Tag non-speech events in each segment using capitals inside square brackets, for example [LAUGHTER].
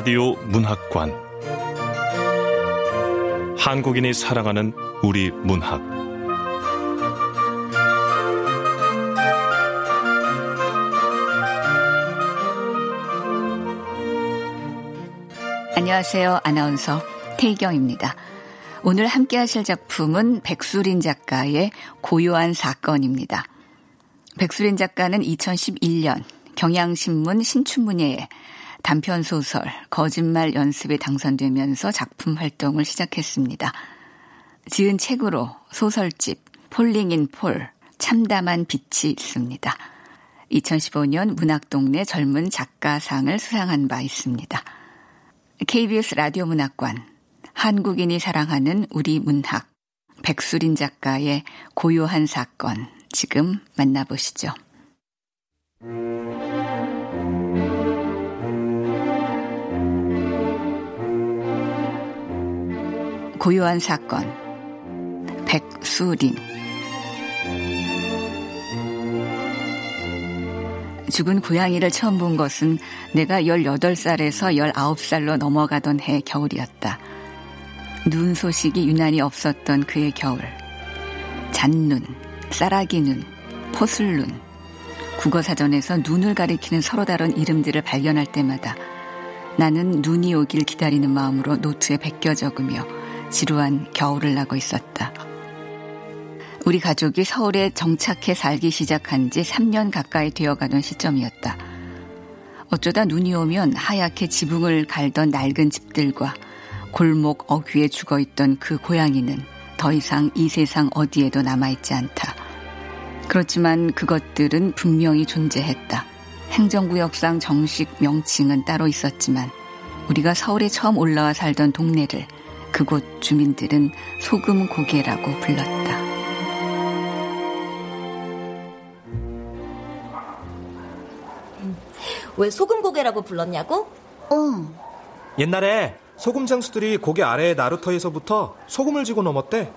라디오 문학관 한국인이 사랑하는 우리 문학 안녕하세요. 아나운서 태희경입니다. 오늘 함께 하실 작품은 백수린 작가의 고요한 사건입니다. 백수린 작가는 2011년 경향신문 신춘문예에 단편 소설 거짓말 연습에 당선되면서 작품 활동을 시작했습니다. 지은 책으로 소설집 폴링인 폴 참담한 빛이 있습니다. 2015년 문학동네 젊은 작가상을 수상한 바 있습니다. KBS 라디오 문학관 한국인이 사랑하는 우리 문학 백수린 작가의 고요한 사건 지금 만나보시죠. 고요한 사건 백수린 죽은 고양이를 처음 본 것은 내가 18살에서 19살로 넘어가던 해 겨울이었다. 눈 소식이 유난히 없었던 그의 겨울. 잔눈, 쌀아기 눈, 포슬눈. 국어사전에서 눈을 가리키는 서로 다른 이름들을 발견할 때마다 나는 눈이 오길 기다리는 마음으로 노트에 베껴 적으며 지루한 겨울을 나고 있었다. 우리 가족이 서울에 정착해 살기 시작한 지 3년 가까이 되어가던 시점이었다. 어쩌다 눈이 오면 하얗게 지붕을 갈던 낡은 집들과 골목 어귀에 죽어 있던 그 고양이는 더 이상 이 세상 어디에도 남아있지 않다. 그렇지만 그것들은 분명히 존재했다. 행정구역상 정식 명칭은 따로 있었지만 우리가 서울에 처음 올라와 살던 동네를 그곳 주민들은 소금 고개라고 불렀다. 왜 소금 고개라고 불렀냐고? 어. 옛날에 소금 장수들이 고개 아래의 나루터에서부터 소금을 지고 넘었대.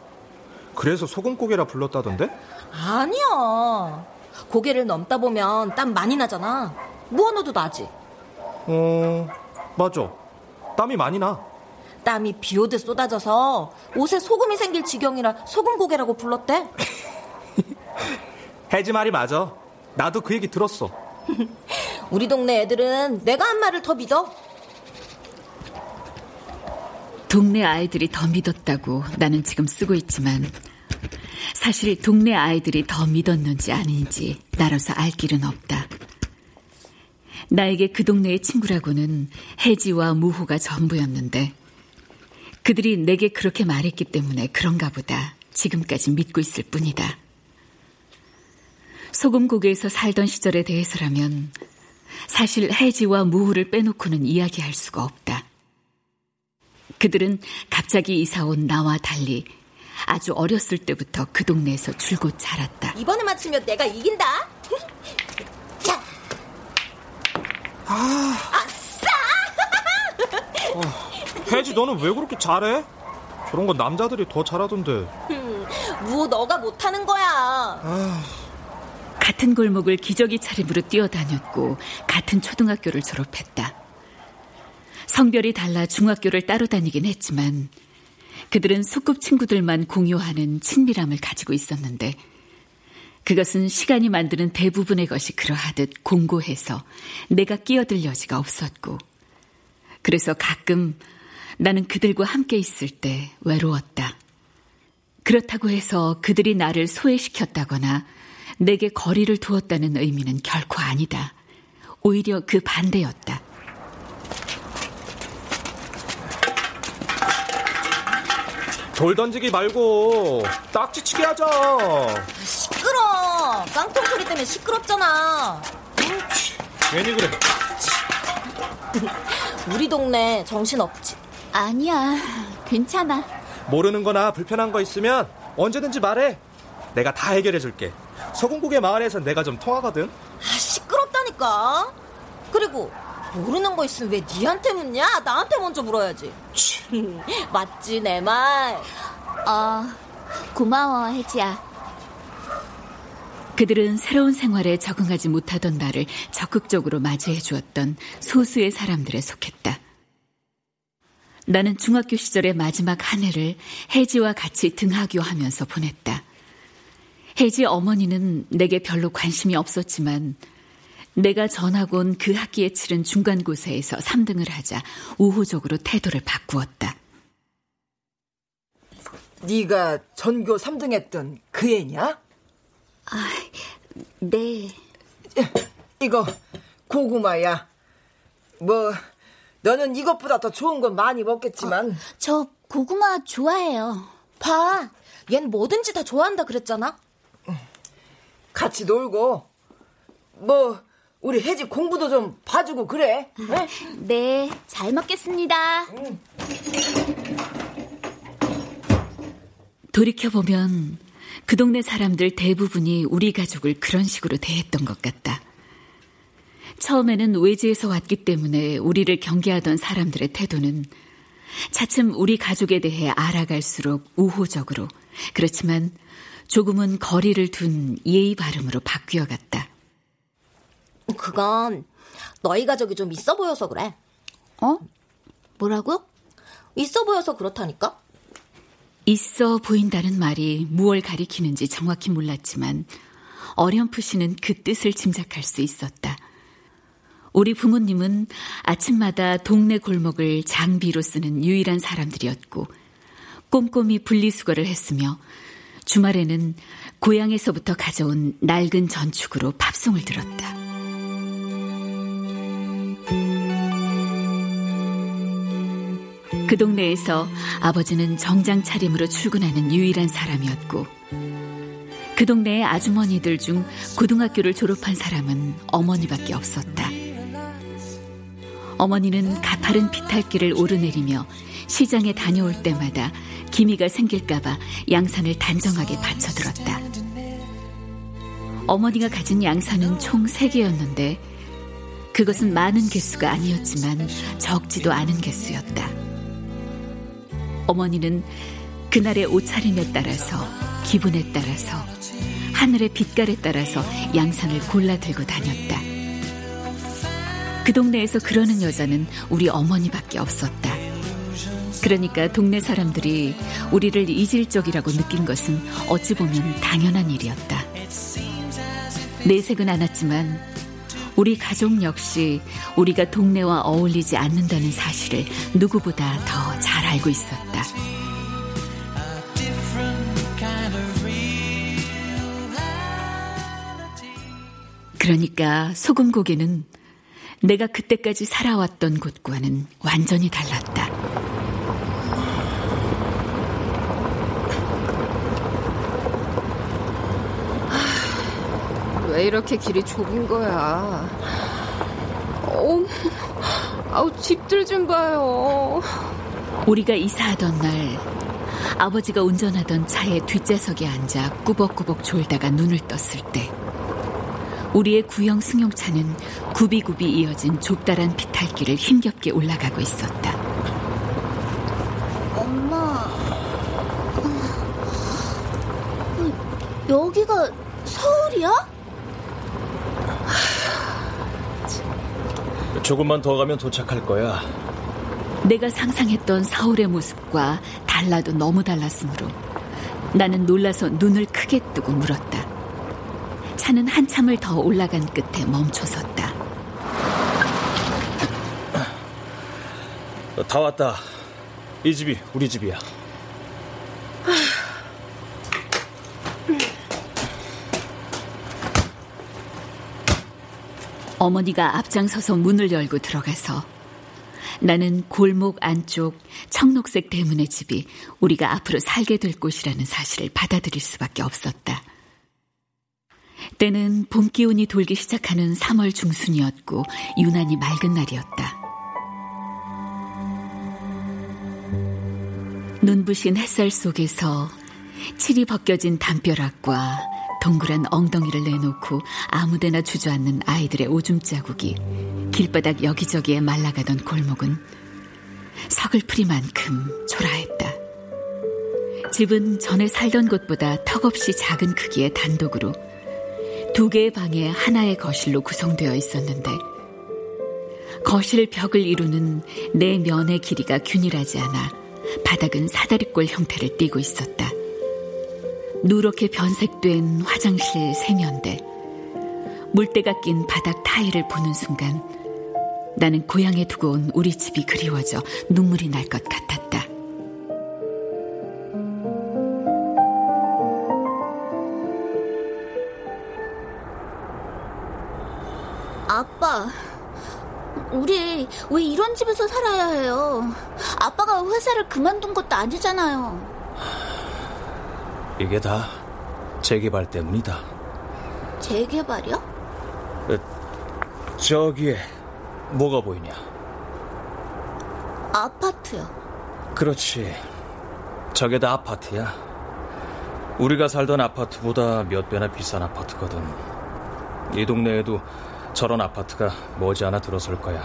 그래서 소금 고개라 불렀다던데? 아니야. 고개를 넘다 보면 땀 많이 나잖아. 무언어도 나지. 어, 맞아. 땀이 많이 나. 땀이 비 오듯 쏟아져서 옷에 소금이 생길 지경이라 소금고개라고 불렀대. [LAUGHS] 해지 말이 맞아. 나도 그 얘기 들었어. [LAUGHS] 우리 동네 애들은 내가 한 말을 더 믿어. 동네 아이들이 더 믿었다고 나는 지금 쓰고 있지만 사실 동네 아이들이 더 믿었는지 아닌지 나로서 알 길은 없다. 나에게 그 동네의 친구라고는 혜지와 무호가 전부였는데 그들이 내게 그렇게 말했기 때문에 그런가 보다 지금까지 믿고 있을 뿐이다. 소금 고개에서 살던 시절에 대해서라면 사실 혜지와 무호를 빼놓고는 이야기할 수가 없다. 그들은 갑자기 이사온 나와 달리 아주 어렸을 때부터 그 동네에서 줄곧 자랐다. 이번에 맞추면 내가 이긴다. [LAUGHS] 자. 아. 아싸! [LAUGHS] 어, 혜지 너는 왜 그렇게 잘해? 저런 건 남자들이 더 잘하던데. 음, 뭐 너가 못하는 거야. 아. 같은 골목을 기저귀 차림으로 뛰어다녔고 같은 초등학교를 졸업했다. 성별이 달라 중학교를 따로 다니긴 했지만 그들은 소꿉 친구들만 공유하는 친밀함을 가지고 있었는데 그것은 시간이 만드는 대부분의 것이 그러하듯 공고해서 내가 끼어들 여지가 없었고 그래서 가끔 나는 그들과 함께 있을 때 외로웠다. 그렇다고 해서 그들이 나를 소외시켰다거나 내게 거리를 두었다는 의미는 결코 아니다. 오히려 그 반대였다. 돌 던지기 말고 딱지치기 하자. 시끄러. 깡통 소리 때문에 시끄럽잖아. 괜히 그래. 우리 동네 정신 없지. 아니야, 괜찮아. 모르는 거나 불편한 거 있으면 언제든지 말해. 내가 다 해결해 줄게. 소금국의 마을에서 내가 좀 통하거든. 아, 시끄럽다니까. 그리고 모르는 거 있으면 왜 니한테 묻냐? 나한테 먼저 물어야지. [LAUGHS] 맞지 내 말. 어, 고마워, 혜지야. 그들은 새로운 생활에 적응하지 못하던 나를 적극적으로 맞이해 주었던 소수의 사람들에 속했다. 나는 중학교 시절의 마지막 한 해를 혜지와 같이 등하교하면서 보냈다. 혜지 어머니는 내게 별로 관심이 없었지만 내가 전학 온 그 학기에 치른 중간고사에서 3등을 하자 우호적으로 태도를 바꾸었다. 네가 전교 3등 했던 그 애냐? 아, 네. 이거 고구마야. 뭐 너는 이것보다 더 좋은 건 많이 먹겠지만 어, 저 고구마 좋아해요. 봐. 얜 뭐든지 다 좋아한다 그랬잖아. 같이 놀고 뭐 우리 혜지 공부도 좀 봐주고 그래. 네, [LAUGHS] 네 잘 먹겠습니다. 응. 돌이켜보면 그 동네 사람들 대부분이 우리 가족을 그런 식으로 대했던 것 같다. 처음에는 외지에서 왔기 때문에 우리를 경계하던 사람들의 태도는 차츰 우리 가족에 대해 알아갈수록 우호적으로 그렇지만 조금은 거리를 둔 예의 발음으로 바뀌어 갔다. 그건 너희 가족이 좀 있어 보여서 그래. 어? 뭐라고? 있어 보여서 그렇다니까? 있어 보인다는 말이 무엇을 가리키는지 정확히 몰랐지만 어렴풋이는 그 뜻을 짐작할 수 있었다. 우리 부모님은 아침마다 동네 골목을 장비로 쓰는 유일한 사람들이었고 꼼꼼히 분리수거를 했으며 주말에는 고향에서부터 가져온 낡은 전축으로 팝송을 들었다. 그 동네에서 아버지는 정장 차림으로 출근하는 유일한 사람이었고 그 동네의 아주머니들 중 고등학교를 졸업한 사람은 어머니밖에 없었다. 어머니는 가파른 비탈길을 오르내리며 시장에 다녀올 때마다 기미가 생길까봐 양산을 단정하게 받쳐들었다. 어머니가 가진 양산은 총 3개였는데 그것은 많은 개수가 아니었지만 적지도 않은 개수였다. 어머니는 그날의 옷차림에 따라서 기분에 따라서 하늘의 빛깔에 따라서 양산을 골라 들고 다녔다. 그 동네에서 그러는 여자는 우리 어머니밖에 없었다. 그러니까 동네 사람들이 우리를 이질적이라고 느낀 것은 어찌 보면 당연한 일이었다. 내색은 않았지만 우리 가족 역시 우리가 동네와 어울리지 않는다는 사실을 누구보다 더 잘 알고 있었다. 그러니까 소금 고기는 내가 그때까지 살아왔던 곳과는 완전히 달랐다. 왜 이렇게 길이 좁은 거야? 어, 아우 집들 좀 봐요. 우리가 이사하던 날 아버지가 운전하던 차의 뒷좌석에 앉아 꾸벅꾸벅 졸다가 눈을 떴을 때 우리의 구형 승용차는 굽이굽이 이어진 좁다란 비탈길을 힘겹게 올라가고 있었다. 엄마, 여기가 서울이야? 조금만 더 가면 도착할 거야. 내가 상상했던 서울의 모습과 달라도 너무 달랐으므로 나는 놀라서 눈을 크게 뜨고 물었다. 차는 한참을 더 올라간 끝에 멈춰섰다. 다 왔다. 이 집이 우리 집이야. 어머니가 앞장서서 문을 열고 들어가서 나는 골목 안쪽 청록색 대문의 집이 우리가 앞으로 살게 될 곳이라는 사실을 받아들일 수밖에 없었다. 때는 봄 기운이 돌기 시작하는 3월 중순이었고 유난히 맑은 날이었다. 눈부신 햇살 속에서 칠이 벗겨진 담벼락과 동그란 엉덩이를 내놓고 아무데나 주저앉는 아이들의 오줌 자국이 길바닥 여기저기에 말라가던 골목은 서글프리만큼 초라했다. 집은 전에 살던 곳보다 턱없이 작은 크기의 단독으로 두 개의 방에 하나의 거실로 구성되어 있었는데 거실 벽을 이루는 네 면의 길이가 균일하지 않아 바닥은 사다리꼴 형태를 띠고 있었다. 누렇게 변색된 화장실 세면대, 물때가 낀 바닥 타일을 보는 순간 나는 고향에 두고 온 우리 집이 그리워져 눈물이 날 것 같았다. 아빠, 우리 왜 이런 집에서 살아야 해요? 아빠가 회사를 그만둔 것도 아니잖아요. 이게 다 재개발 때문이다. 재개발이요? 어, 저기에 뭐가 보이냐? 아파트요. 그렇지. 저게 다 아파트야. 우리가 살던 아파트보다 몇 배나 비싼 아파트거든. 이 동네에도 저런 아파트가 머지않아 들어설 거야.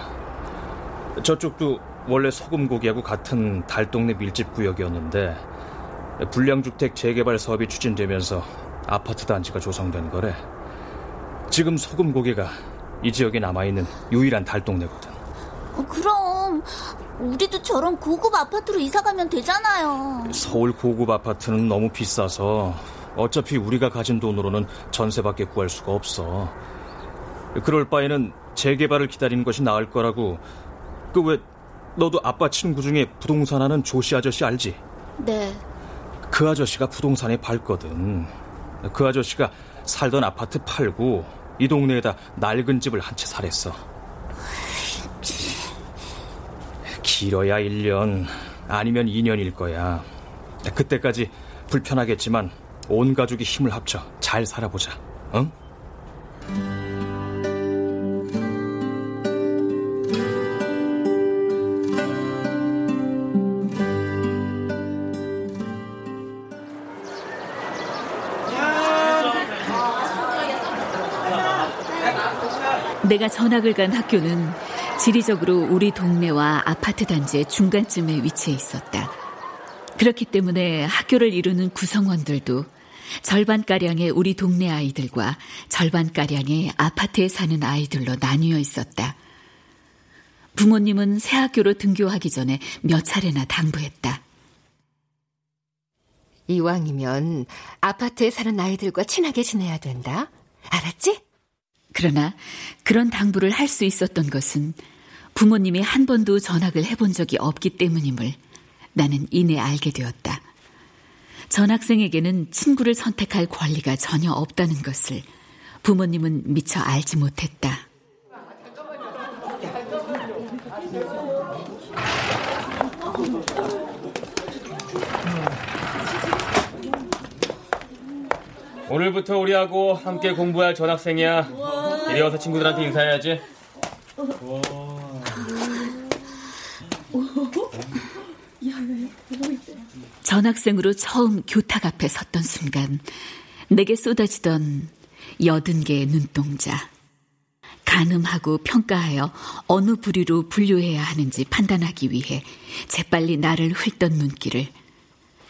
저쪽도 원래 소금고기하고 같은 달동네 밀집 구역이었는데 불량주택 재개발 사업이 추진되면서 아파트 단지가 조성된 거래. 지금 소금고기가 이 지역에 남아있는 유일한 달동네거든. 어, 그럼 우리도 저런 고급 아파트로 이사가면 되잖아요. 서울 고급 아파트는 너무 비싸서 어차피 우리가 가진 돈으로는 전세밖에 구할 수가 없어. 그럴 바에는 재개발을 기다리는 것이 나을 거라고. 그 왜 너도 아빠 친구 중에 부동산 하는 조씨 아저씨 알지? 네. 그 아저씨가 부동산에 밟거든. 그 아저씨가 살던 아파트 팔고 이 동네에다 낡은 집을 한채 살했어. 길어야 1년, 아니면 2년일 거야. 그때까지 불편하겠지만 온 가족이 힘을 합쳐 잘 살아보자. 응? 내가 전학을 간 학교는 지리적으로 우리 동네와 아파트 단지의 중간쯤에 위치해 있었다. 그렇기 때문에 학교를 이루는 구성원들도 절반가량의 우리 동네 아이들과 절반가량의 아파트에 사는 아이들로 나뉘어 있었다. 부모님은 새 학교로 등교하기 전에 몇 차례나 당부했다. 이왕이면 아파트에 사는 아이들과 친하게 지내야 된다. 알았지? 그러나 그런 당부를 할 수 있었던 것은 부모님이 한 번도 전학을 해본 적이 없기 때문임을 나는 이내 알게 되었다. 전학생에게는 친구를 선택할 권리가 전혀 없다는 것을 부모님은 미처 알지 못했다. 오늘부터 우리하고 함께 공부할 전학생이야. 이리 와서 친구들한테 인사해야지. 전학생으로 처음 교탁 앞에 섰던 순간 내게 쏟아지던 여든 개의 눈동자. 가늠하고 평가하여 어느 부류로 분류해야 하는지 판단하기 위해 재빨리 나를 훑던 눈길을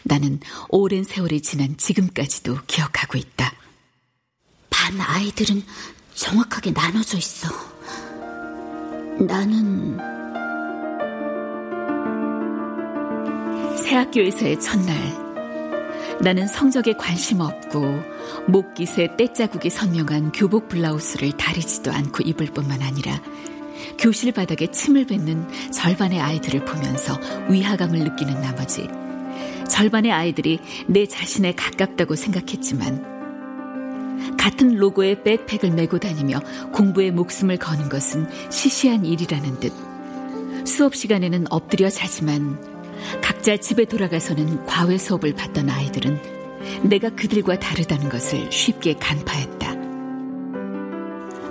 나는 오랜 세월이 지난 지금까지도 기억하고 있다. 반 아이들은 정확하게 나눠져 있어. 나는 새 학교에서의 첫날 나는 성적에 관심 없고 목깃에 때자국이 선명한 교복 블라우스를 다리지도 않고 입을 뿐만 아니라 교실 바닥에 침을 뱉는 절반의 아이들을 보면서 위화감을 느끼는 나머지 절반의 아이들이 내 자신에 가깝다고 생각했지만 같은 로고의 백팩을 메고 다니며 공부에 목숨을 거는 것은 시시한 일이라는 듯 수업 시간에는 엎드려 자지만 각자 집에 돌아가서는 과외 수업을 받던 아이들은 내가 그들과 다르다는 것을 쉽게 간파했다.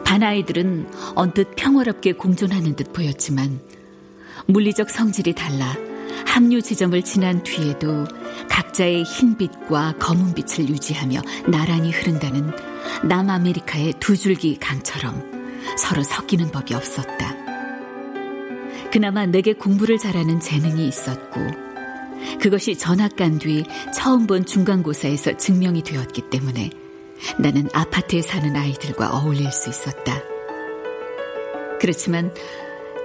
반 아이들은 언뜻 평화롭게 공존하는 듯 보였지만 물리적 성질이 달라 합류 지점을 지난 뒤에도 각자의 흰빛과 검은빛을 유지하며 나란히 흐른다는 남아메리카의 두 줄기 강처럼 서로 섞이는 법이 없었다. 그나마 내게 공부를 잘하는 재능이 있었고 그것이 전학 간 뒤 처음 본 중간고사에서 증명이 되었기 때문에 나는 아파트에 사는 아이들과 어울릴 수 있었다. 그렇지만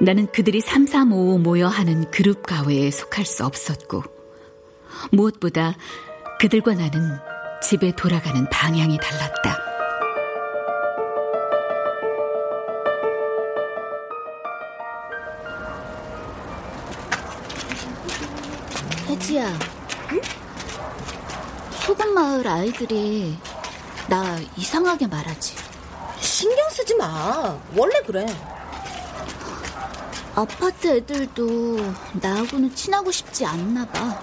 나는 그들이 3355 모여 하는 그룹 가회에 속할 수 없었고 무엇보다 그들과 나는 집에 돌아가는 방향이 달랐다. 혜지야, 응? 소금마을 아이들이 나 이상하게 말하지. 신경 쓰지 마. 원래 그래. 아파트 애들도 나하고는 친하고 싶지 않나 봐.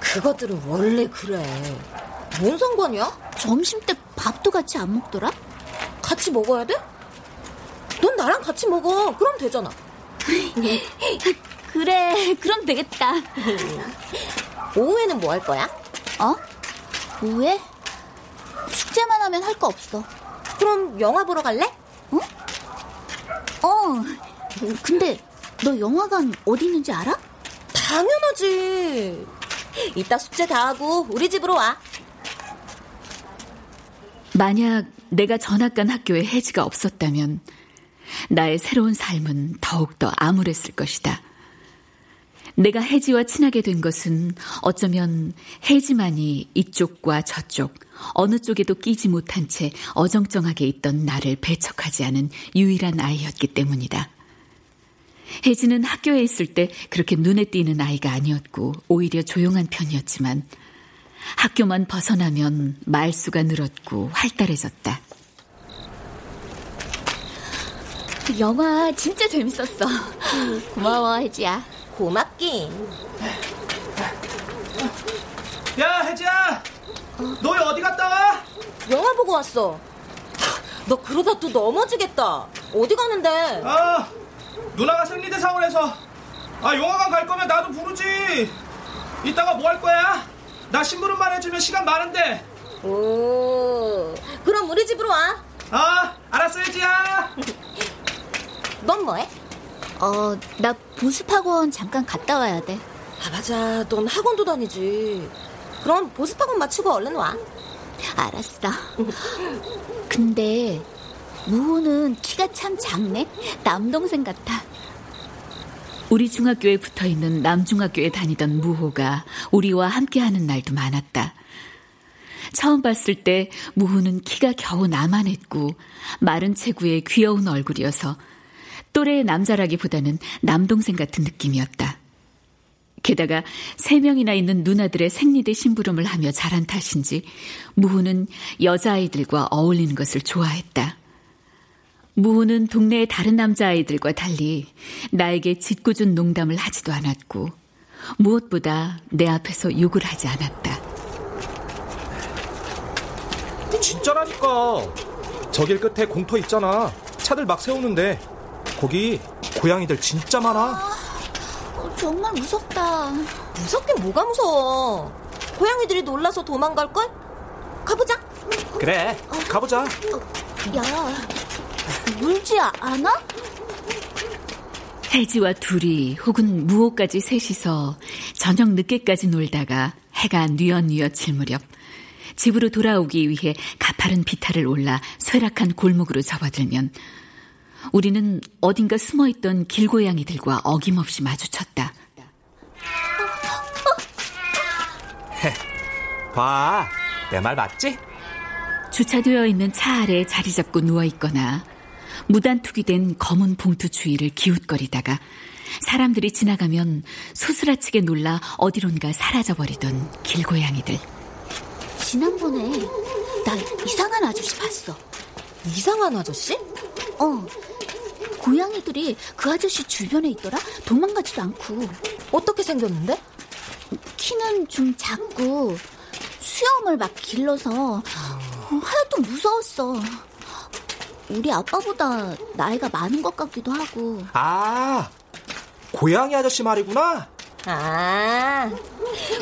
그것들은 원래 그래. 뭔 상관이야? 점심 때 밥도 같이 안 먹더라? 같이 먹어야 돼? 넌 나랑 같이 먹어. 그럼 되잖아. [LAUGHS] 그래, 그럼 되겠다. 오후에는 뭐 할 거야? 어? 오후에? 숙제만 하면 할 거 없어. 그럼 영화 보러 갈래? 응? 어. 근데 너 영화관 어디 있는지 알아? 당연하지. 이따 숙제 다 하고 우리 집으로 와. 만약 내가 전학 간 학교에 혜지가 없었다면 나의 새로운 삶은 더욱더 암울했을 것이다. 내가 혜지와 친하게 된 것은 어쩌면 혜지만이 이쪽과 저쪽, 어느 쪽에도 끼지 못한 채 어정쩡하게 있던 나를 배척하지 않은 유일한 아이였기 때문이다. 혜지는 학교에 있을 때 그렇게 눈에 띄는 아이가 아니었고 오히려 조용한 편이었지만 학교만 벗어나면 말수가 늘었고 활달해졌다. 영화 진짜 재밌었어. 고마워, 혜지야. 고맙긴. 야, 혜지야! 너 어디 갔다 와? 영화 보고 왔어. 너 그러다 또 넘어지겠다. 어디 가는데? 아, 누나가 생리대상을 해서. 아, 영화관 갈 거면 나도 부르지. 이따가 뭐 할 거야? 나 심부름만 해주면 시간 많은데. 오, 그럼 우리 집으로 와. 아, 알았어, 혜지야. 넌 뭐해? 어, 나 보습학원 잠깐 갔다 와야 돼. 아, 맞아. 넌 학원도 다니지. 그럼 보습학원 마치고 얼른 와. 알았어. 근데 무호는 키가 참 작네. 남동생 같아. 우리 중학교에 붙어 있는 남중학교에 다니던 무호가 우리와 함께하는 날도 많았다. 처음 봤을 때 무호는 키가 겨우 나만 했고 마른 체구의 귀여운 얼굴이어서 또래의 남자라기보다는 남동생 같은 느낌이었다. 게다가 세 명이나 있는 누나들의 생리대 심부름을 하며 자란 탓인지 무호는 여자아이들과 어울리는 것을 좋아했다. 무호는 동네의 다른 남자아이들과 달리 나에게 짓궂은 농담을 하지도 않았고 무엇보다 내 앞에서 욕을 하지 않았다. 진짜라니까. 저길 끝에 공터 있잖아. 차들 막 세우는데. 거기 고양이들 진짜 많아. 아, 정말 무섭다. 무섭긴 뭐가 무서워. 고양이들이 놀라서 도망갈걸? 가보자. 그래, 가보자. 야, 물지 않아? 혜지와 둘이 혹은 무호까지 셋이서 저녁 늦게까지 놀다가 해가 뉘엿뉘엿 질 무렵 집으로 돌아오기 위해 가파른 비탈을 올라 쇠락한 골목으로 접어들면 우리는 어딘가 숨어있던 길고양이들과 어김없이 마주쳤다. 봐, 내 말 맞지? 주차되어 있는 차 아래에 자리 잡고 누워있거나 무단투기 된 검은 봉투 주위를 기웃거리다가 사람들이 지나가면 소스라치게 놀라 어디론가 사라져버리던 길고양이들. 지난번에 나 이상한 아저씨 봤어. 이상한 아저씨? 어. 고양이들이 그 아저씨 주변에 있더라? 도망가지도 않고. 어떻게 생겼는데? 키는 좀 작고 수염을 막 길러서 하여튼 무서웠어. 우리 아빠보다 나이가 많은 것 같기도 하고. 아, 고양이 아저씨 말이구나. 아,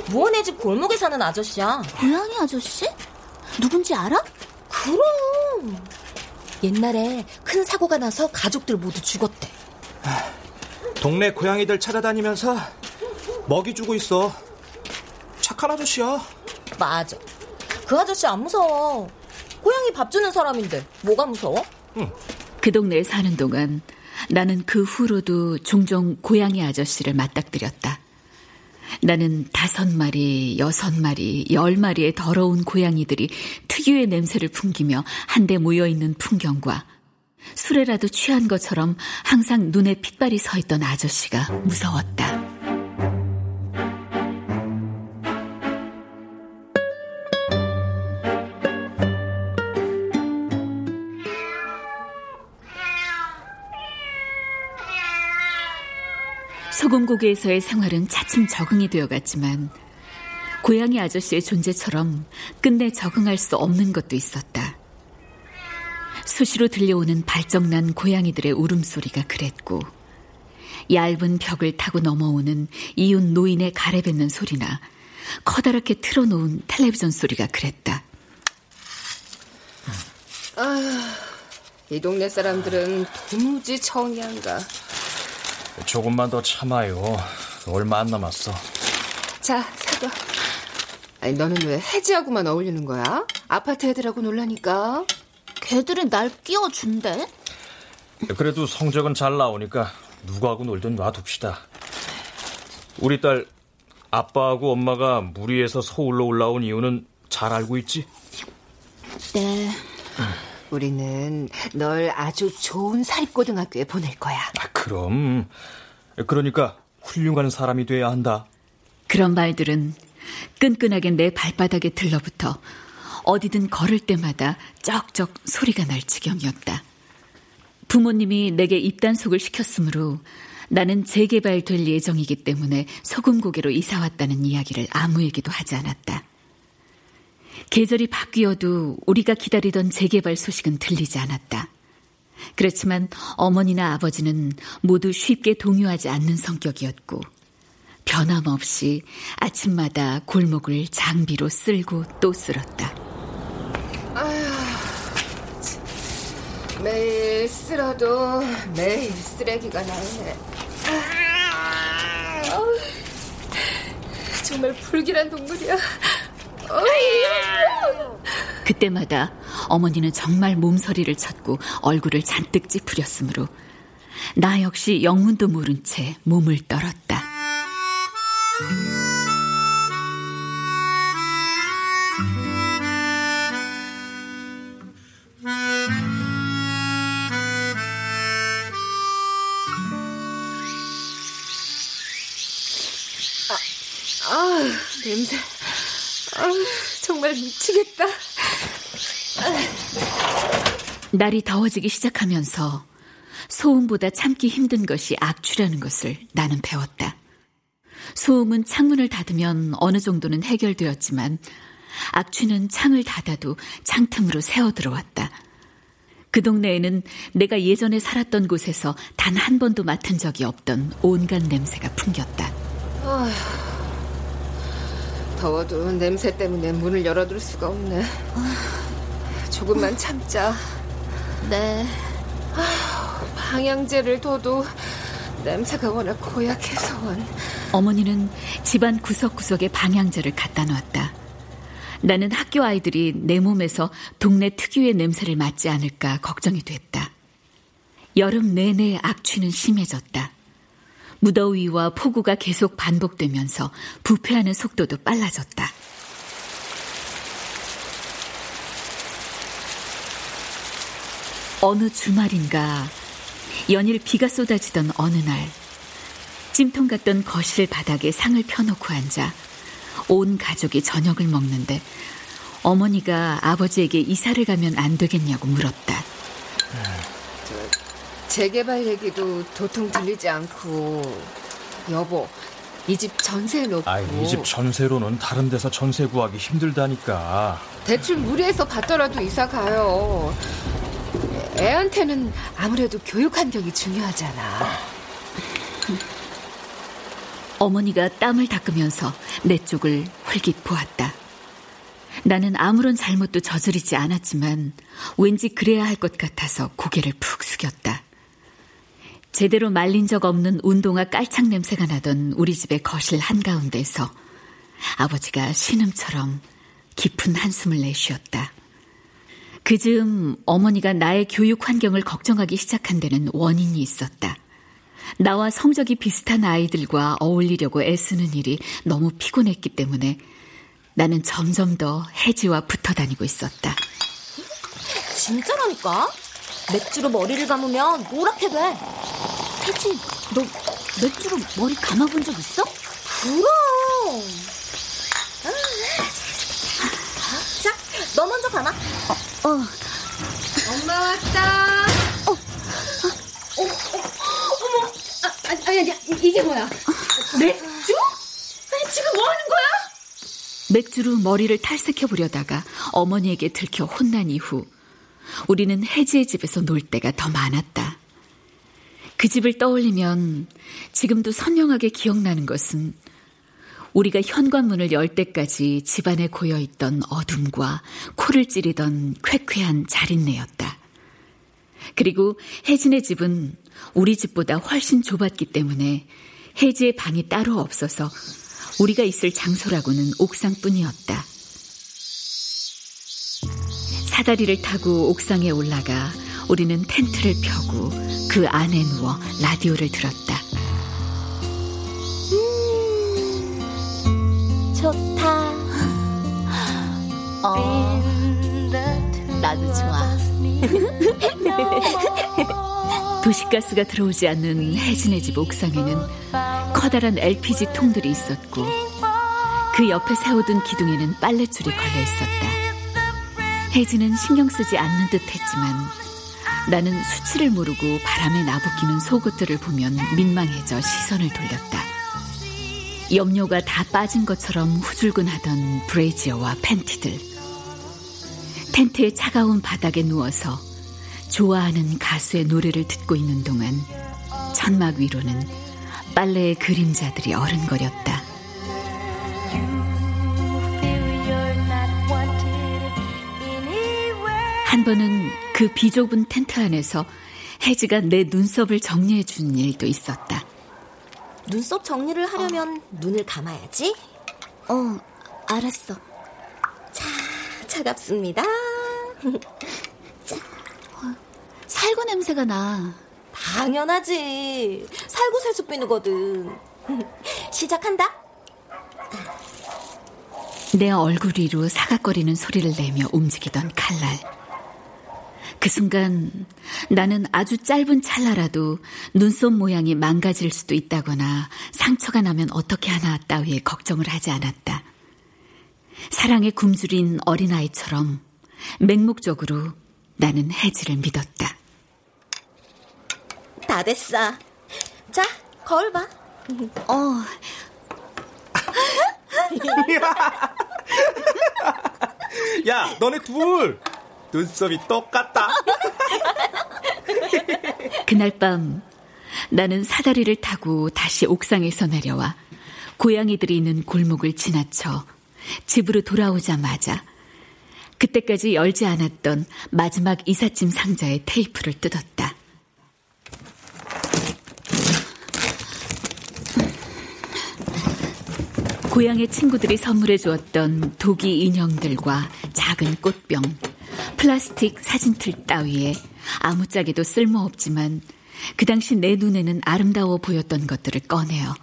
무언의 집 골목에 사는 아저씨야. 고양이 아저씨? 누군지 알아? 그럼. 옛날에 큰 사고가 나서 가족들 모두 죽었대. 동네 고양이들 찾아다니면서 먹이 주고 있어. 착한 아저씨야. 맞아. 그 아저씨 안 무서워. 고양이 밥 주는 사람인데 뭐가 무서워? 응. 그 동네에 사는 동안 나는 그 후로도 종종 고양이 아저씨를 맞닥뜨렸다. 나는 다섯 마리, 여섯 마리, 열 마리의 더러운 고양이들이 특유의 냄새를 풍기며 한데 모여 있는 풍경과 술에라도 취한 것처럼 항상 눈에 핏발이 서 있던 아저씨가 무서웠다. 소금고개에서의 생활은 차츰 적응이 되어갔지만 고양이 아저씨의 존재처럼 끝내 적응할 수 없는 것도 있었다. 수시로 들려오는 발정난 고양이들의 울음소리가 그랬고 얇은 벽을 타고 넘어오는 이웃 노인의 가래뱉는 소리나 커다랗게 틀어놓은 텔레비전 소리가 그랬다. 아, 이 동네 사람들은 도무지 정이 안 가. 조금만 더 참아요. 얼마 안 남았어. 자, 사과. 아니, 너는 왜 해지하고만 어울리는 거야? 아파트 애들하고 놀라니까. 걔들은 날 끼워준대. 그래도 성적은 잘 나오니까 누구하고 놀든 놔둡시다. 우리 딸 아빠하고 엄마가 무리해서 서울로 올라온 이유는 잘 알고 있지? 네. 우리는 널 아주 좋은 사립고등학교에 보낼 거야. 아, 그럼. 그러니까 훌륭한 사람이 돼야 한다. 그런 말들은 끈끈하게 내 발바닥에 들러붙어 어디든 걸을 때마다 쩍쩍 소리가 날 지경이었다. 부모님이 내게 입단속을 시켰으므로 나는 재개발될 예정이기 때문에 소금 고개로 이사 왔다는 이야기를 아무에게도 하지 않았다. 계절이 바뀌어도 우리가 기다리던 재개발 소식은 들리지 않았다. 그렇지만 어머니나 아버지는 모두 쉽게 동요하지 않는 성격이었고 변함없이 아침마다 골목을 장비로 쓸고 또 쓸었다. 아휴, 매일 쓸어도 매일 쓰레기가 나네. 정말 불길한 동물이야. 그때마다 어머니는 정말 몸서리를 쳤고 얼굴을 잔뜩 찌푸렸으므로 나 역시 영문도 모른 채 몸을 떨었다. 아, 아 냄새. 아, 정말 미치겠다. 날이 더워지기 시작하면서 소음보다 참기 힘든 것이 악취라는 것을 나는 배웠다. 소음은 창문을 닫으면 어느 정도는 해결되었지만 악취는 창을 닫아도 창틈으로 새어 들어왔다. 그 동네에는 내가 예전에 살았던 곳에서 단 한 번도 맡은 적이 없던 온갖 냄새가 풍겼다. 아, 더워도 냄새 때문에 문을 열어둘 수가 없네. 조금만 참자. 네. 방향제를 둬도 냄새가 워낙 고약해서 어머니는 집안 구석구석에 방향제를 갖다 놨다. 나는 학교 아이들이 내 몸에서 동네 특유의 냄새를 맡지 않을까 걱정이 됐다. 여름 내내 악취는 심해졌다. 무더위와 폭우가 계속 반복되면서 부패하는 속도도 빨라졌다. 어느 주말인가 연일 비가 쏟아지던 어느 날 찜통 같던 거실 바닥에 상을 펴놓고 앉아 온 가족이 저녁을 먹는데 어머니가 아버지에게 이사를 가면 안 되겠냐고 물었다. 재개발 얘기도 도통 들리지 않고 여보 이 집 전세 놓고 아, 이집 전세로는 다른 데서 전세 구하기 힘들다니까. 대출 무리해서 받더라도 이사 가요. 애한테는 아무래도 교육 환경이 중요하잖아. 어머니가 땀을 닦으면서 내 쪽을 흘깃 보았다. 나는 아무런 잘못도 저지르지 않았지만 왠지 그래야 할 것 같아서 고개를 푹 숙였다. 제대로 말린 적 없는 운동화 깔창 냄새가 나던 우리 집의 거실 한가운데서 아버지가 신음처럼 깊은 한숨을 내쉬었다. 그 즈음 어머니가 나의 교육 환경을 걱정하기 시작한 데는 원인이 있었다. 나와 성적이 비슷한 아이들과 어울리려고 애쓰는 일이 너무 피곤했기 때문에 나는 점점 더 혜지와 붙어 다니고 있었다. 진짜라니까? 맥주로 머리를 감으면 노랗게 돼. 혜지, 너 맥주로 머리 감아본 적 있어? 그럼. 자, 너 먼저 감아. 어. 어. 엄마 왔다. 어. 어, 어, 어머. 아, 아니, 아니, 이게 뭐야? 맥주? 아니, 지금 뭐 하는 거야? 맥주로 머리를 탈색해 보려다가 어머니에게 들켜 혼난 이후 우리는 혜지의 집에서 놀 때가 더 많았다. 그 집을 떠올리면 지금도 선명하게 기억나는 것은 우리가 현관문을 열 때까지 집안에 고여 있던 어둠과 코를 찌르던 쾌쾌한 자린내였다. 그리고 혜진의 집은 우리 집보다 훨씬 좁았기 때문에 혜지의 방이 따로 없어서 우리가 있을 장소라고는 옥상뿐이었다. 사다리를 타고 옥상에 올라가 우리는 텐트를 펴고 그 안에 누워 라디오를 들었다. 음, 좋다. [LAUGHS] 어, 나도 좋아. [LAUGHS] 도시가스가 들어오지 않는 혜진의 집 옥상에는 커다란 LPG 통들이 있었고 그 옆에 세워둔 기둥에는 빨랫줄이 걸려 있었다. 혜진은 신경 쓰지 않는 듯 했지만 나는 수치를 모르고 바람에 나부끼는 속옷들을 보면 민망해져 시선을 돌렸다. 염료가 다 빠진 것처럼 후줄근하던 브레이지어와 팬티들. 텐트의 차가운 바닥에 누워서 좋아하는 가수의 노래를 듣고 있는 동안 천막 위로는 빨래의 그림자들이 어른거렸다. 한 번은 그 비좁은 텐트 안에서 혜지가 내 눈썹을 정리해 준 일도 있었다. 눈썹 정리를 하려면 어. 눈을 감아야지. 어, 알았어. 자, 차갑습니다. [LAUGHS] 자. 살구 냄새가 나. 당연하지. 살구 살수 비누거든. [LAUGHS] 시작한다. 내 얼굴 위로 사각거리는 소리를 내며 움직이던 칼날. 그 순간 나는 아주 짧은 찰나라도 눈썹 모양이 망가질 수도 있다거나 상처가 나면 어떻게 하나 따위에 걱정을 하지 않았다. 사랑에 굶주린 어린아이처럼 맹목적으로 나는 혜지를 믿었다. 다 됐어. 자, 거울 봐. 어. [LAUGHS] 야, 너네 둘 눈썹이 똑같다. [LAUGHS] 그날 밤 나는 사다리를 타고 다시 옥상에서 내려와 고양이들이 있는 골목을 지나쳐 집으로 돌아오자마자 그때까지 열지 않았던 마지막 이삿짐 상자의 테이프를 뜯었다. 고향의 친구들이 선물해 주었던 독이 인형들과 작은 꽃병, 플라스틱 사진틀 따위에 아무짝에도 쓸모없지만 그 당시 내 눈에는 아름다워 보였던 것들을 꺼내어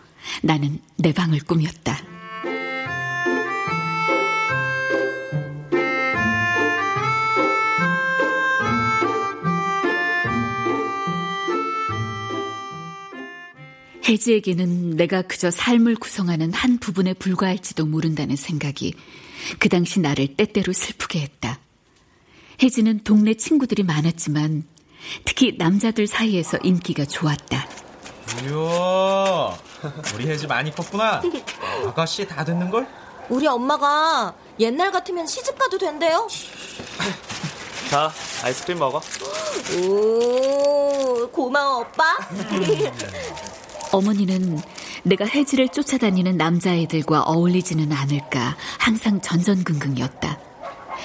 나는 내 방을 꾸몄다. 혜지에게는 내가 그저 삶을 구성하는 한 부분에 불과할지도 모른다는 생각이 그 당시 나를 때때로 슬프게 했다. 혜지는 동네 친구들이 많았지만 특히 남자들 사이에서 인기가 좋았다. 이야, [LAUGHS] 우리 혜지 많이 컸구나. 아가씨 다 듣는 걸? 우리 엄마가 옛날 같으면 시집 가도 된대요. 자, 아이스크림 먹어. 오, 고마워, 오빠. [LAUGHS] 어머니는 내가 해지를 쫓아다니는 남자애들과 어울리지는 않을까 항상 전전긍긍이었다.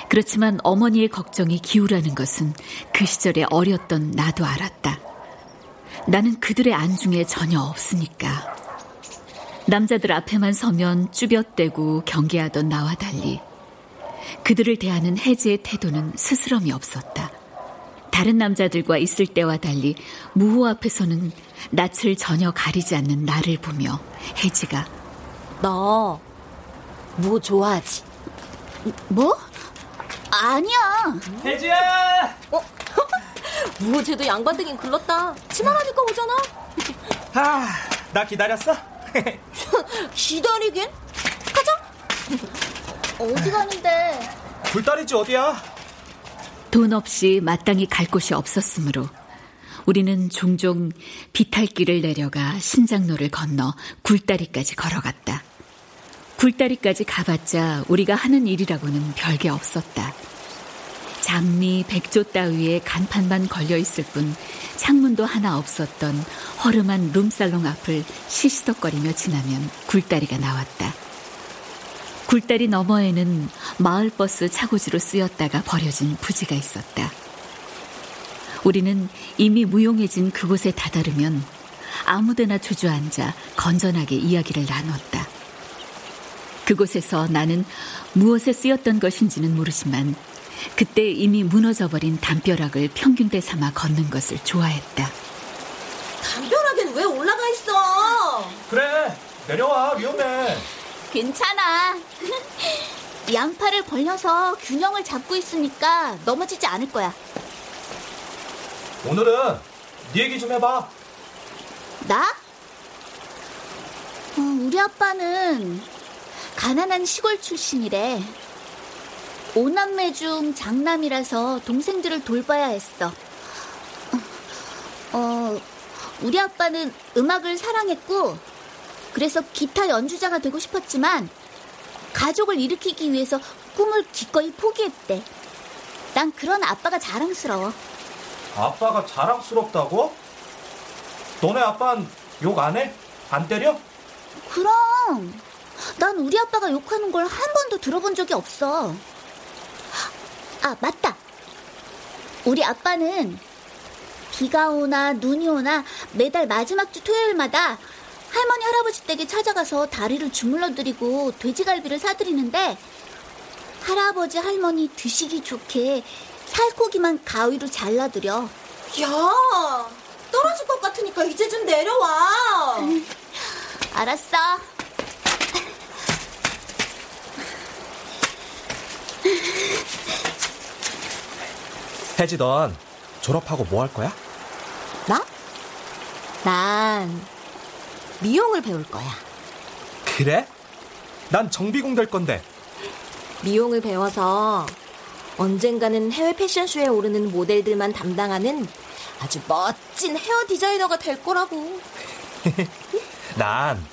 그렇지만 어머니의 걱정이 기우라는 것은 그 시절에 어렸던 나도 알았다. 나는 그들의 안중에 전혀 없으니까. 남자들 앞에만 서면 쭈뼛대고 경계하던 나와 달리 그들을 대하는 해지의 태도는 스스럼이 없었다. 다른 남자들과 있을 때와 달리 무호 앞에서는 낯을 전혀 가리지 않는 나를 보며 혜지가 너 뭐 좋아하지? 뭐? 아니야. 혜지야! 어? [LAUGHS] 뭐 쟤도 양반되긴 글렀다. 치마라니까 오잖아. 아, 나 기다렸어? [LAUGHS] 기다리긴? 가자. 어디 가는데? 굴다리지 어디야? 돈 없이 마땅히 갈 곳이 없었으므로 우리는 종종 비탈길을 내려가 신장로를 건너 굴다리까지 걸어갔다. 굴다리까지 가봤자 우리가 하는 일이라고는 별게 없었다. 장미, 백조 따위에 간판만 걸려 있을 뿐 창문도 하나 없었던 허름한 룸살롱 앞을 시시덕거리며 지나면 굴다리가 나왔다. 굴다리 너머에는 마을버스 차고지로 쓰였다가 버려진 부지가 있었다. 우리는 이미 무용해진 그곳에 다다르면 아무데나 주저앉아 건전하게 이야기를 나눴다. 그곳에서 나는 무엇에 쓰였던 것인지는 모르지만 그때 이미 무너져버린 담벼락을 평균대 삼아 걷는 것을 좋아했다. 담벼락엔 왜 올라가 있어? 그래, 내려와, 위험해. 괜찮아. [LAUGHS] 양팔을 벌려서 균형을 잡고 있으니까 넘어지지 않을 거야. 오늘은 네 얘기 좀 해봐. 나? 어, 우리 아빠는 가난한 시골 출신이래. 오남매 중 장남이라서 동생들을 돌봐야 했어. 어, 우리 아빠는 음악을 사랑했고, 그래서 기타 연주자가 되고 싶었지만, 가족을 일으키기 위해서 꿈을 기꺼이 포기했대. 난 그런 아빠가 자랑스러워. 아빠가 자랑스럽다고? 너네 아빠는 욕 안 해? 안 때려? 그럼 난 우리 아빠가 욕하는 걸 한 번도 들어본 적이 없어. 아, 맞다. 우리 아빠는 비가 오나 눈이 오나 매달 마지막 주 토요일마다 할머니 할아버지 댁에 찾아가서 다리를 주물러 드리고 돼지갈비를 사드리는데 할아버지 할머니 드시기 좋게 살코기만 가위로 잘라드려. 야, 떨어질 것 같으니까 이제 좀 내려와. [LAUGHS] 알았어. [LAUGHS] 혜지, 넌 졸업하고 뭐 할 거야? 나? 난 미용을 배울 거야. 그래? 난 정비공 될 건데. 미용을 배워서 언젠가는 해외 패션쇼에 오르는 모델들만 담당하는 아주 멋진 헤어 디자이너가 될 거라고. [LAUGHS] 난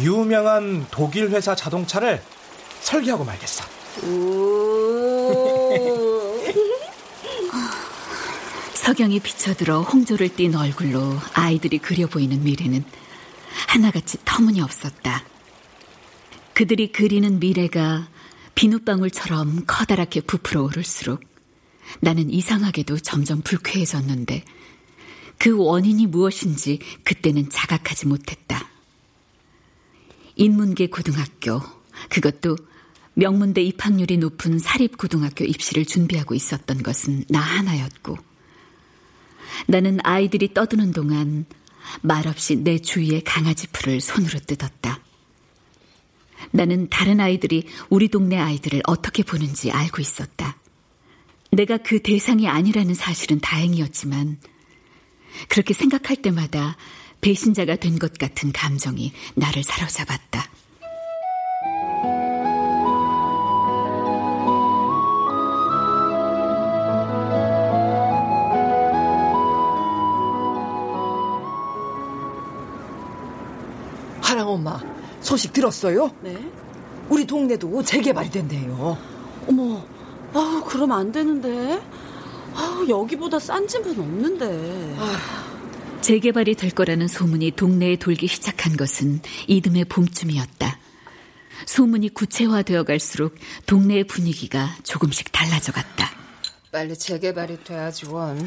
유명한 독일 회사 자동차를 설계하고 말겠어. 석영이 비쳐들어 홍조를 띤 얼굴로 아이들이 그려 보이는 미래는 하나같이 터무니없었다. 그들이 그리는 미래가 비눗방울처럼 커다랗게 부풀어 오를수록 나는 이상하게도 점점 불쾌해졌는데 그 원인이 무엇인지 그때는 자각하지 못했다. 인문계 고등학교, 그것도 명문대 입학률이 높은 사립고등학교 입시를 준비하고 있었던 것은 나 하나였고, 나는 아이들이 떠드는 동안 말없이 내 주위의 강아지 풀을 손으로 뜯었다. 나는 다른 아이들이 우리 동네 아이들을 어떻게 보는지 알고 있었다. 내가 그 대상이 아니라는 사실은 다행이었지만, 그렇게 생각할 때마다 배신자가 된 것 같은 감정이 나를 사로잡았다. 소식 들었어요? 네. 우리 동네도 재개발이 된대요. 어머, 아 그럼 안 되는데. 아, 여기보다 싼 집은 없는데. 재개발이 될 거라는 소문이 동네에 돌기 시작한 것은 이듬해 봄쯤이었다. 소문이 구체화되어 갈수록 동네의 분위기가 조금씩 달라져 갔다. 빨리 재개발이 돼야지 원.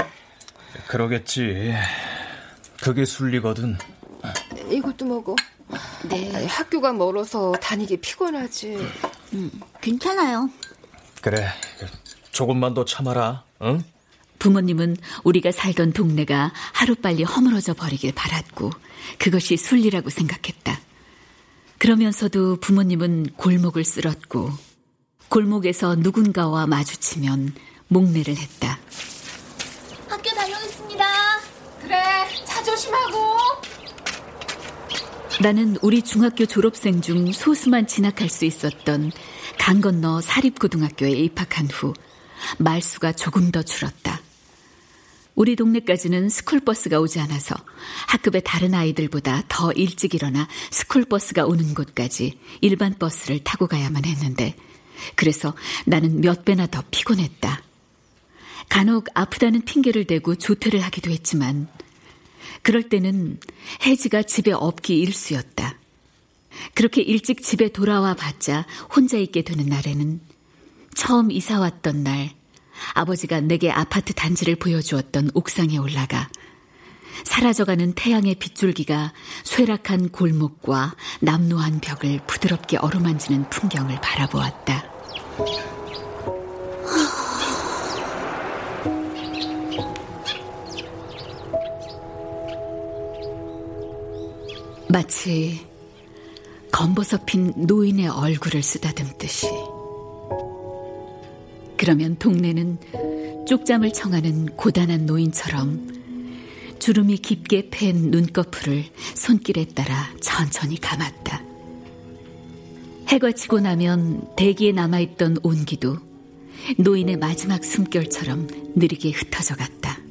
그러겠지. 그게 순리거든. 이것도 먹어. 네. 아니, 학교가 멀어서 다니기 피곤하지. 음, 괜찮아요. 그래. 조금만 더 참아라. 응? 부모님은 우리가 살던 동네가 하루빨리 허물어져 버리길 바랐고 그것이 순리라고 생각했다. 그러면서도 부모님은 골목을 쓸었고 골목에서 누군가와 마주치면 목례를 했다. 학교 다녀오겠습니다. 그래, 차 조심하고. 나는 우리 중학교 졸업생 중 소수만 진학할 수 있었던 강 건너 사립고등학교에 입학한 후 말수가 조금 더 줄었다. 우리 동네까지는 스쿨버스가 오지 않아서 학급의 다른 아이들보다 더 일찍 일어나 스쿨버스가 오는 곳까지 일반 버스를 타고 가야만 했는데 그래서 나는 몇 배나 더 피곤했다. 간혹 아프다는 핑계를 대고 조퇴를 하기도 했지만 그럴 때는 혜지가 집에 없기 일수였다. 그렇게 일찍 집에 돌아와 봤자 혼자 있게 되는 날에는 처음 이사 왔던 날 아버지가 내게 아파트 단지를 보여주었던 옥상에 올라가 사라져가는 태양의 빗줄기가 쇠락한 골목과 남노한 벽을 부드럽게 어루만지는 풍경을 바라보았다. 마치 검버섯 핀 노인의 얼굴을 쓰다듬듯이. 그러면 동네는 쪽잠을 청하는 고단한 노인처럼 주름이 깊게 팬 눈꺼풀을 손길에 따라 천천히 감았다. 해가 지고 나면 대기에 남아있던 온기도 노인의 마지막 숨결처럼 느리게 흩어져 갔다.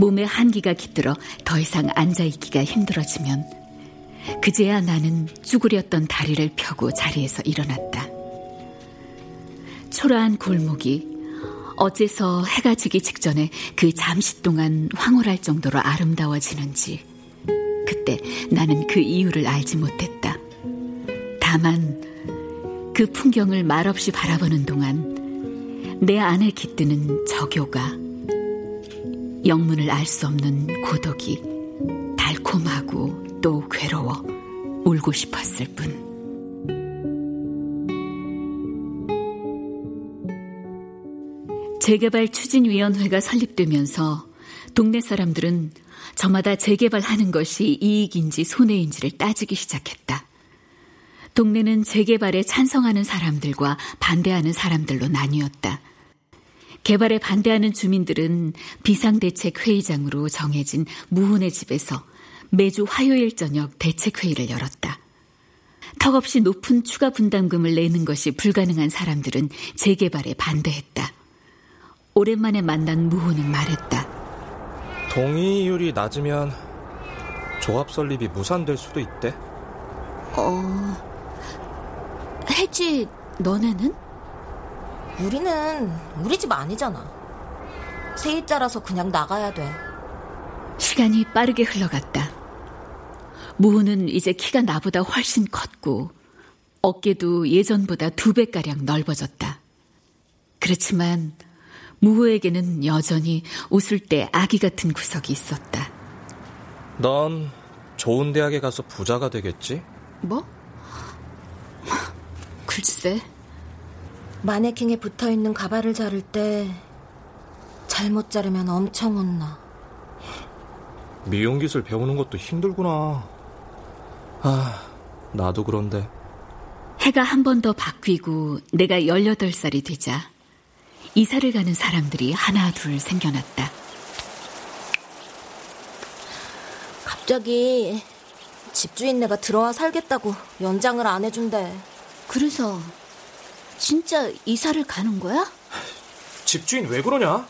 몸에 한기가 깃들어 더 이상 앉아있기가 힘들어지면 그제야 나는 쭈그렸던 다리를 펴고 자리에서 일어났다. 초라한 골목이 어째서 해가 지기 직전에 그 잠시 동안 황홀할 정도로 아름다워지는지 그때 나는 그 이유를 알지 못했다. 다만 그 풍경을 말없이 바라보는 동안 내 안에 깃드는 저교가 영문을 알 수 없는 고독이 달콤하고 또 괴로워 울고 싶었을 뿐. 재개발 추진위원회가 설립되면서 동네 사람들은 저마다 재개발하는 것이 이익인지 손해인지를 따지기 시작했다. 동네는 재개발에 찬성하는 사람들과 반대하는 사람들로 나뉘었다. 개발에 반대하는 주민들은 비상대책 회의장으로 정해진 무훈의 집에서 매주 화요일 저녁 대책회의를 열었다. 턱없이 높은 추가 분담금을 내는 것이 불가능한 사람들은 재개발에 반대했다. 오랜만에 만난 무훈은 말했다. 동의율이 낮으면 조합 설립이 무산될 수도 있대. 어, 혜지, 너네는? 우리는 우리 집 아니잖아. 세입자라서 그냥 나가야 돼. 시간이 빠르게 흘러갔다. 무훈은 이제 키가 나보다 훨씬 컸고 어깨도 예전보다 두 배가량 넓어졌다. 그렇지만 무후에게는 여전히 웃을 때 아기 같은 구석이 있었다. 넌 좋은 대학에 가서 부자가 되겠지? 뭐? [LAUGHS] 글쎄. 마네킹에 붙어 있는 가발을 자를 때 잘못 자르면 엄청 혼나. 미용 기술 배우는 것도 힘들구나. 아, 나도 그런데. 해가 한 번 더 바뀌고 내가 18살이 되자 이사를 가는 사람들이 하나 둘 생겨났다. 갑자기 집주인네가 들어와 살겠다고 연장을 안 해준대. 그래서 진짜 이사를 가는 거야? 집주인 왜 그러냐?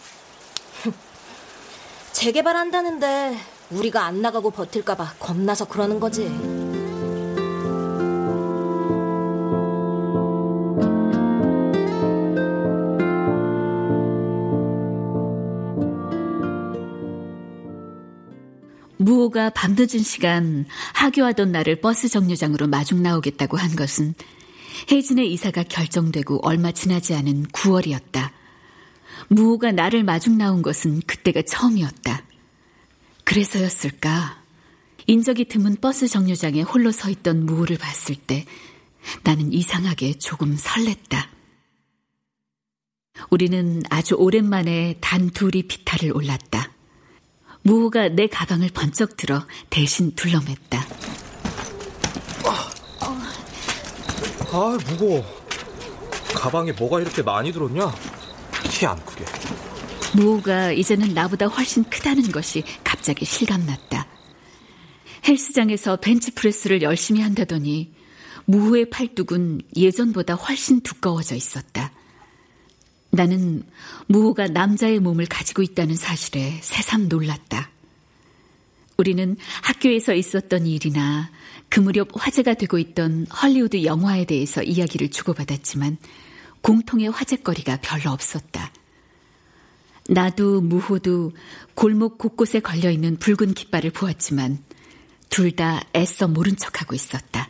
[LAUGHS] 재개발한다는데 우리가 안 나가고 버틸까봐 겁나서 그러는 거지. 무호가 밤늦은 시간 하교하던 나를 버스 정류장으로 마중 나오겠다고 한 것은 혜진의 이사가 결정되고 얼마 지나지 않은 9월이었다. 무호가 나를 마중 나온 것은 그때가 처음이었다. 그래서였을까? 인적이 드문 버스 정류장에 홀로 서 있던 무호를 봤을 때 나는 이상하게 조금 설렜다. 우리는 아주 오랜만에 단 둘이 비탈을 올랐다. 무호가 내 가방을 번쩍 들어 대신 둘러맸다. 아, 무거워. 가방에 뭐가 이렇게 많이 들었냐? 키 안 크게. 무호가 이제는 나보다 훨씬 크다는 것이 갑자기 실감났다. 헬스장에서 벤치프레스를 열심히 한다더니 무호의 팔뚝은 예전보다 훨씬 두꺼워져 있었다. 나는 무호가 남자의 몸을 가지고 있다는 사실에 새삼 놀랐다. 우리는 학교에서 있었던 일이나 그 무렵 화제가 되고 있던 헐리우드 영화에 대해서 이야기를 주고받았지만 공통의 화제거리가 별로 없었다. 나도 무호도 골목 곳곳에 걸려있는 붉은 깃발을 보았지만 둘 다 애써 모른 척하고 있었다.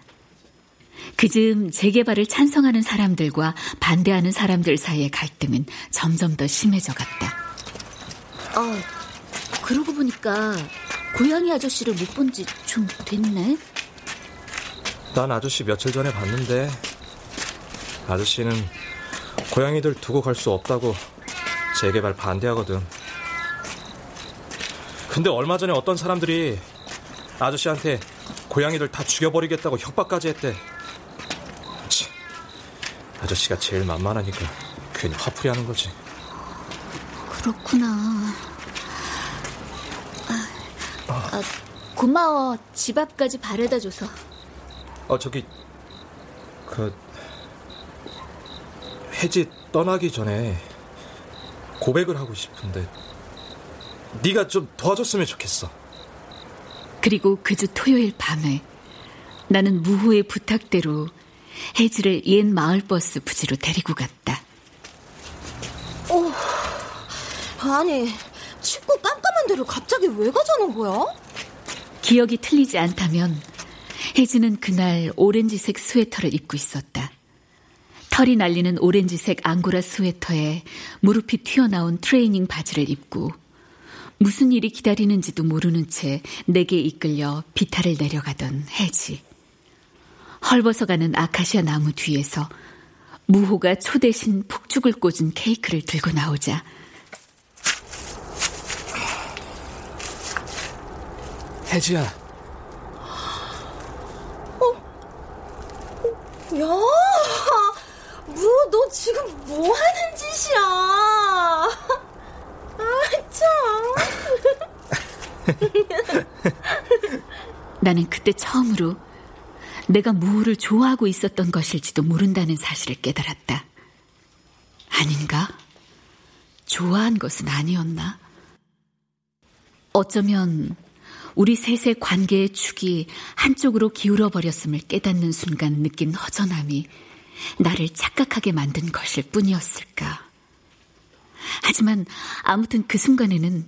그즈음 재개발을 찬성하는 사람들과 반대하는 사람들 사이의 갈등은 점점 더 심해져 갔다. 어, 그러고 보니까 고양이 아저씨를 못 본 지 좀 됐네. 난 아저씨 며칠 전에 봤는데 아저씨는 고양이들 두고 갈 수 없다고 재개발 반대하거든. 근데 얼마 전에 어떤 사람들이 아저씨한테 고양이들 다 죽여버리겠다고 협박까지 했대. 치, 아저씨가 제일 만만하니까 괜히 화풀이 하는 거지. 그렇구나. 아, 아, 고마워. 집 앞까지 바래다 줘서. 어, 저기, 그, 혜지 떠나기 전에 고백을 하고 싶은데, 네가 좀 도와줬으면 좋겠어. 그리고 그 주 토요일 밤에 나는 무호의 부탁대로 혜지를 옛 마을버스 부지로 데리고 갔다. 어, 아니, 춥고 깜깜한 데를 갑자기 왜 가자는 거야? 기억이 틀리지 않다면 혜지는 그날 오렌지색 스웨터를 입고 있었다. 털이 날리는 오렌지색 앙고라 스웨터에 무릎이 튀어나온 트레이닝 바지를 입고 무슨 일이 기다리는지도 모르는 채 내게 이끌려 비탈을 내려가던 혜지. 헐벗어 가는 아카시아 나무 뒤에서 무호가 초 대신 폭죽을 꽂은 케이크를 들고 나오자 혜지야. 야, 뭐, 너 지금 뭐 하는 짓이야? 아, 참. 나는 그때 처음으로 내가 무호를 좋아하고 있었던 것일지도 모른다는 사실을 깨달았다. 아닌가? 좋아한 것은 아니었나? 어쩌면 우리 셋의 관계의 축이 한쪽으로 기울어 버렸음을 깨닫는 순간 느낀 허전함이 나를 착각하게 만든 것일 뿐이었을까. 하지만 아무튼 그 순간에는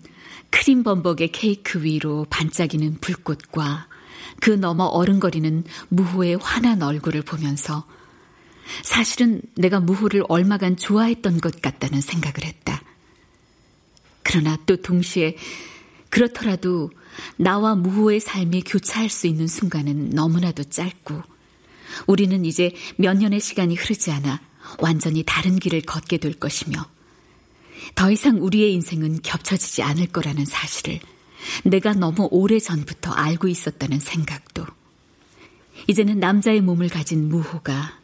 크림 범벅의 케이크 위로 반짝이는 불꽃과 그 너머 어른거리는 무호의 환한 얼굴을 보면서 사실은 내가 무호를 얼마간 좋아했던 것 같다는 생각을 했다. 그러나 또 동시에 그렇더라도 나와 무호의 삶이 교차할 수 있는 순간은 너무나도 짧고 우리는 이제 몇 년의 시간이 흐르지 않아 완전히 다른 길을 걷게 될 것이며 더 이상 우리의 인생은 겹쳐지지 않을 거라는 사실을 내가 너무 오래 전부터 알고 있었다는 생각도 이제는 남자의 몸을 가진 무호가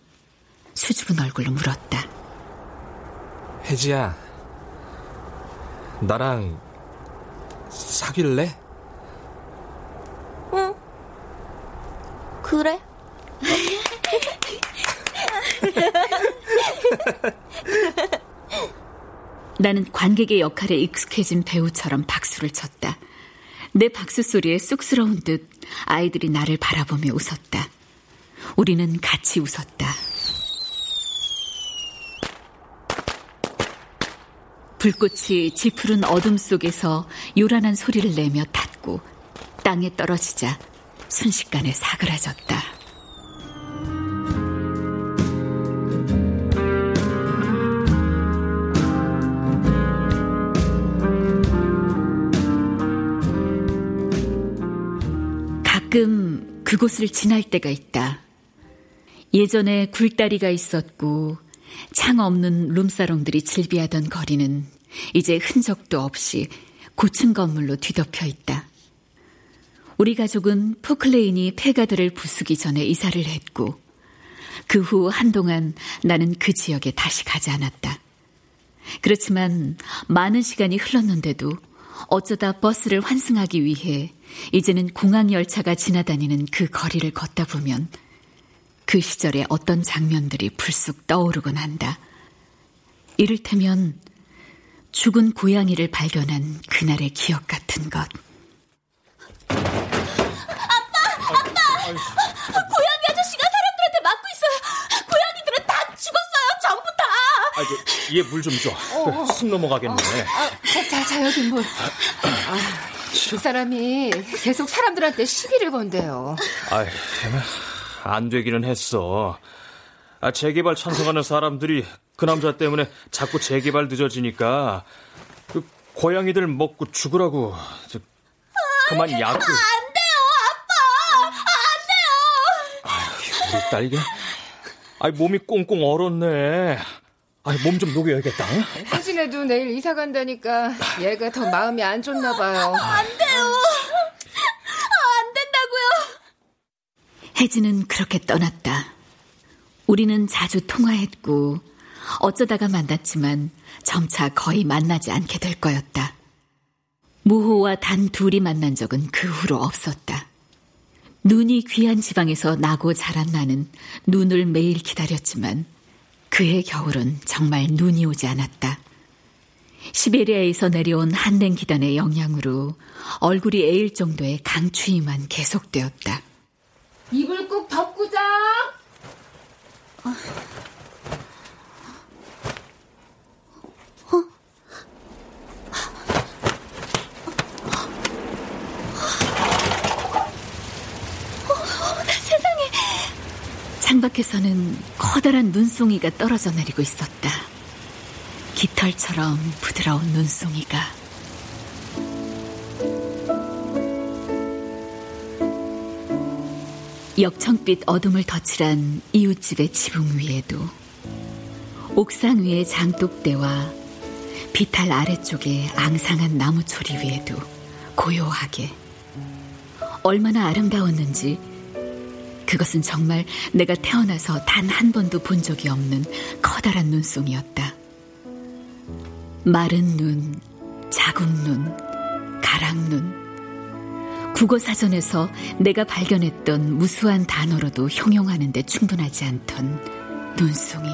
수줍은 얼굴로 물었다. 혜지야, 나랑 사귈래? 응. 그래? 나는 관객의 역할에 익숙해진 배우처럼 박수를 쳤다. 내 박수 소리에 쑥스러운 듯 아이들이 나를 바라보며 웃었다. 우리는 같이 웃었다. 불꽃이 짙푸른 어둠 속에서 요란한 소리를 내며 탔고 땅에 떨어지자 순식간에 사그라졌다. 가끔 그곳을 지날 때가 있다. 예전에 굴다리가 있었고 창 없는 룸사롱들이 즐비하던 거리는 이제 흔적도 없이 고층 건물로 뒤덮여 있다. 우리 가족은 포클레인이 폐가들을 부수기 전에 이사를 했고 그 후 한동안 나는 그 지역에 다시 가지 않았다. 그렇지만 많은 시간이 흘렀는데도 어쩌다 버스를 환승하기 위해 이제는 공항 열차가 지나다니는 그 거리를 걷다 보면 그 시절의 어떤 장면들이 불쑥 떠오르곤 한다. 이를테면 죽은 고양이를 발견한 그날의 기억 같은 것. 고양이 아저씨가 사람들한테 맞고 있어요. 고양이들은 다 죽었어요. 전부 다. 아, 얘물 좀 줘. 어, 어. 숨 넘어가겠네. 아, 자, 자, 자, 여기 물. 아, 그 사람이 계속 사람들한테 시비를 건대요. 아이, 안 되기는 했어. 아, 재개발 찬성하는 사람들이 그 남자 때문에 자꾸 재개발 늦어지니까 그 고양이들 먹고 죽으라고 저, 그만 약을. 안 돼요, 아빠. 안 돼요. 우리 딸 이게 아이 몸이 꽁꽁 얼었네. 아이 몸 좀 녹여야겠다. 혜진애도 내일 이사 간다니까 얘가 더 마음이 안 좋나 봐요. 안 돼요. 안 된다고요. 혜진은 그렇게 떠났다. 우리는 자주 통화했고 어쩌다가 만났지만 점차 거의 만나지 않게 될 거였다. 무호와 단 둘이 만난 적은 그 후로 없었다. 눈이 귀한 지방에서 나고 자란 나는 눈을 매일 기다렸지만 그의 겨울은 정말 눈이 오지 않았다. 시베리아에서 내려온 한랭 기단의 영향으로 얼굴이 에일 정도의 강추위만 계속되었다. 이불 꼭 덮고 자. 세상에. 창밖에서는 커다란 눈송이가 떨어져 내리고 있었다. 깃털처럼 부드러운 눈송이가. 역청빛 어둠을 덧칠한 이웃집의 지붕 위에도 옥상 위의 장독대와 비탈 아래쪽에 앙상한 나무초리 위에도 고요하게 얼마나 아름다웠는지 그것은 정말 내가 태어나서 단 한 번도 본 적이 없는 커다란 눈송이였다. 마른 눈, 자국 눈, 가랑 눈. 국어 사전에서 내가 발견했던 무수한 단어로도 형용하는데 충분하지 않던 눈송이.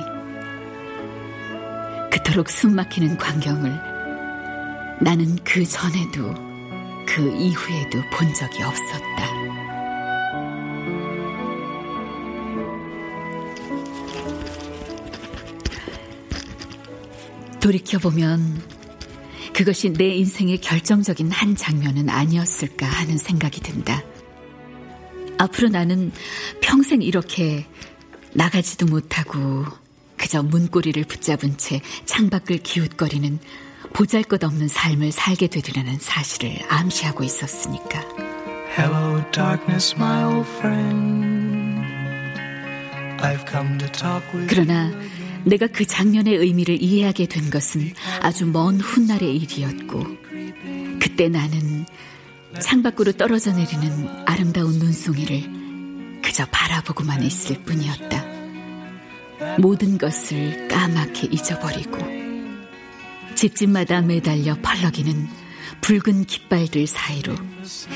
그토록 숨막히는 광경을 나는 그 전에도 그 이후에도 본 적이 없었다. 돌이켜보면 그것이 내 인생의 결정적인 한 장면은 아니었을까 하는 생각이 든다. 앞으로 나는 평생 이렇게 나가지도 못하고 그저 문고리를 붙잡은 채 창밖을 기웃거리는 보잘 것 없는 삶을 살게 되리라는 사실을 암시하고 있었으니까. Hello, darkness, my old friend. I've come to talk with 그러나 내가 그 장면의 의미를 이해하게 된 것은 아주 먼 훗날의 일이었고, 그때 나는 창밖으로 떨어져 내리는 아름다운 눈송이를 그저 바라보고만 있을 뿐이었다. 모든 것을 까맣게 잊어버리고, 집집마다 매달려 펄럭이는 붉은 깃발들 사이로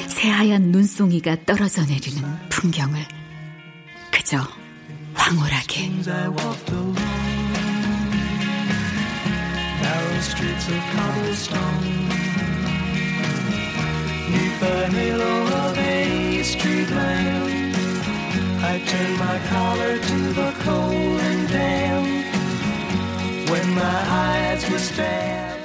새하얀 눈송이가 떨어져 내리는 풍경을 그저 황홀하게 narrow streets of cobblestone. Neath the halo of a street lamp, I turn my collar to the cold and damp. When my eyes were staring.